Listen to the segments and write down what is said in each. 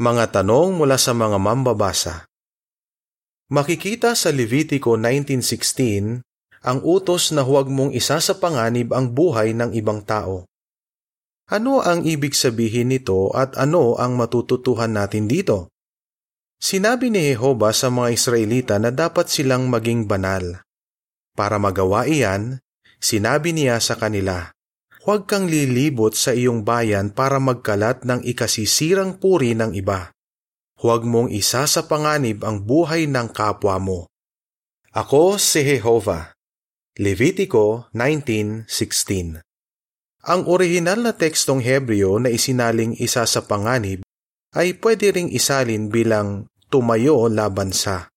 Mga tanong mula sa mga mambabasa. Makikita sa Levitico 19.16 ang utos na huwag mong isa sa panganib ang buhay ng ibang tao. Ano ang ibig sabihin nito at ano ang matututuhan natin dito? Sinabi ni Jehova sa mga Israelita na dapat silang maging banal. Para magawa iyan, sinabi niya sa kanila, Huwag kang lilibot sa iyong bayan para magkalat ng ikasisirang puri ng iba. Huwag mong isa sa panganib ang buhay ng kapwa mo. Ako si Jehova. Levitico 19.16 Ang orihinal na tekstong Hebreo na isinaling isa sa panganib ay pwede ring isalin bilang tumayo laban sa.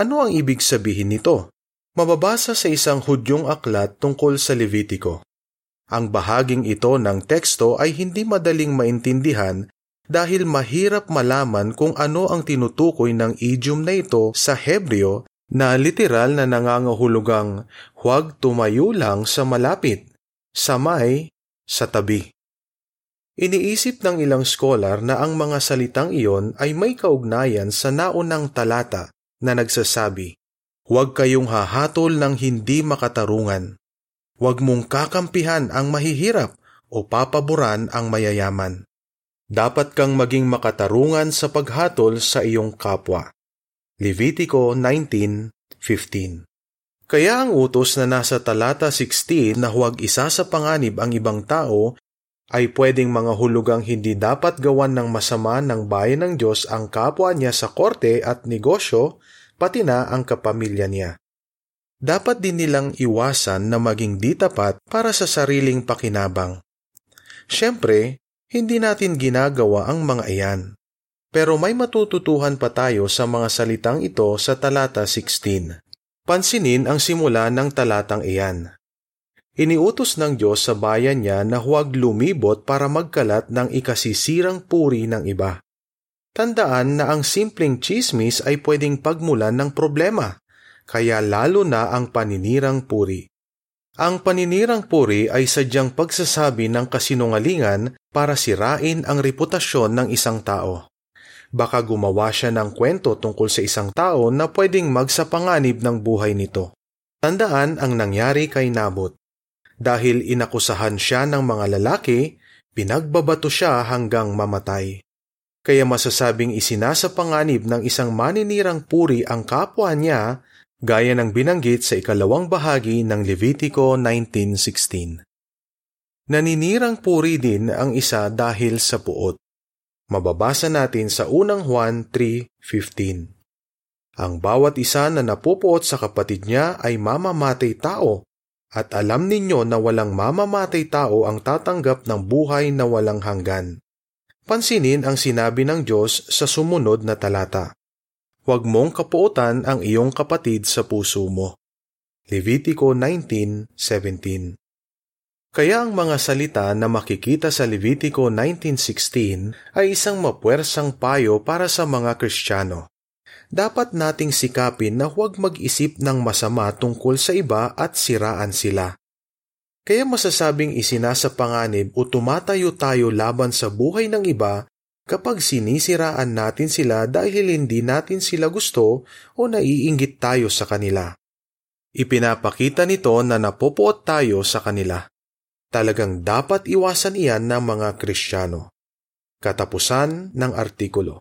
Ano ang ibig sabihin nito? Mababasa sa isang hudyong aklat tungkol sa Levitico. Ang bahaging ito ng teksto ay hindi madaling maintindihan dahil mahirap malaman kung ano ang tinutukoy ng idiom na ito sa Hebreo na literal na nangangahulugang huwag tumayo lang sa malapit, sa may, sa tabi. Iniisip ng ilang scholar na ang mga salitang iyon ay may kaugnayan sa naunang talata na nagsasabi, Huwag kayong hahatol ng hindi makatarungan. Huwag mong kakampihan ang mahihirap o papaboran ang mayayaman. Dapat kang maging makatarungan sa paghatol sa iyong kapwa. Levitico 19.15 Kaya ang utos na nasa talata 16 na huwag isa sa panganib ang ibang tao ay pwedeng mga hulugang hindi dapat gawan ng masama ng bayan ng Diyos ang kapwa niya sa korte at negosyo, pati na ang kapamilya niya dapat din nilang iwasan na maging di tapat para sa sariling pakinabang. Siyempre, hindi natin ginagawa ang mga iyan. Pero may matututuhan pa tayo sa mga salitang ito sa talata 16. Pansinin ang simula ng talatang iyan. Iniutos ng Diyos sa bayan niya na huwag lumibot para magkalat ng ikasisirang puri ng iba. Tandaan na ang simpleng chismis ay pwedeng pagmulan ng problema kaya lalo na ang paninirang puri. Ang paninirang puri ay sadyang pagsasabi ng kasinungalingan para sirain ang reputasyon ng isang tao. Baka gumawa siya ng kwento tungkol sa isang tao na pwedeng magsapanganib ng buhay nito. Tandaan ang nangyari kay Nabot. Dahil inakusahan siya ng mga lalaki, pinagbabato siya hanggang mamatay. Kaya masasabing isinasapanganib ng isang maninirang puri ang kapwa niya gaya ng binanggit sa ikalawang bahagi ng Levitico 19.16. Naninirang puri din ang isa dahil sa puot. Mababasa natin sa unang Juan 3.15. Ang bawat isa na napupuot sa kapatid niya ay mamamatay tao, at alam ninyo na walang mamamatay tao ang tatanggap ng buhay na walang hanggan. Pansinin ang sinabi ng Diyos sa sumunod na talata huwag mong kapuotan ang iyong kapatid sa puso mo. Levitico 19.17 Kaya ang mga salita na makikita sa Levitico 19.16 ay isang mapuwersang payo para sa mga Kristiyano. Dapat nating sikapin na huwag mag-isip ng masama tungkol sa iba at siraan sila. Kaya masasabing isinasapanganib o tumatayo tayo laban sa buhay ng iba kapag sinisiraan natin sila dahil hindi natin sila gusto o naiinggit tayo sa kanila. Ipinapakita nito na napopuot tayo sa kanila. Talagang dapat iwasan iyan ng mga Kristiyano. Katapusan ng artikulo.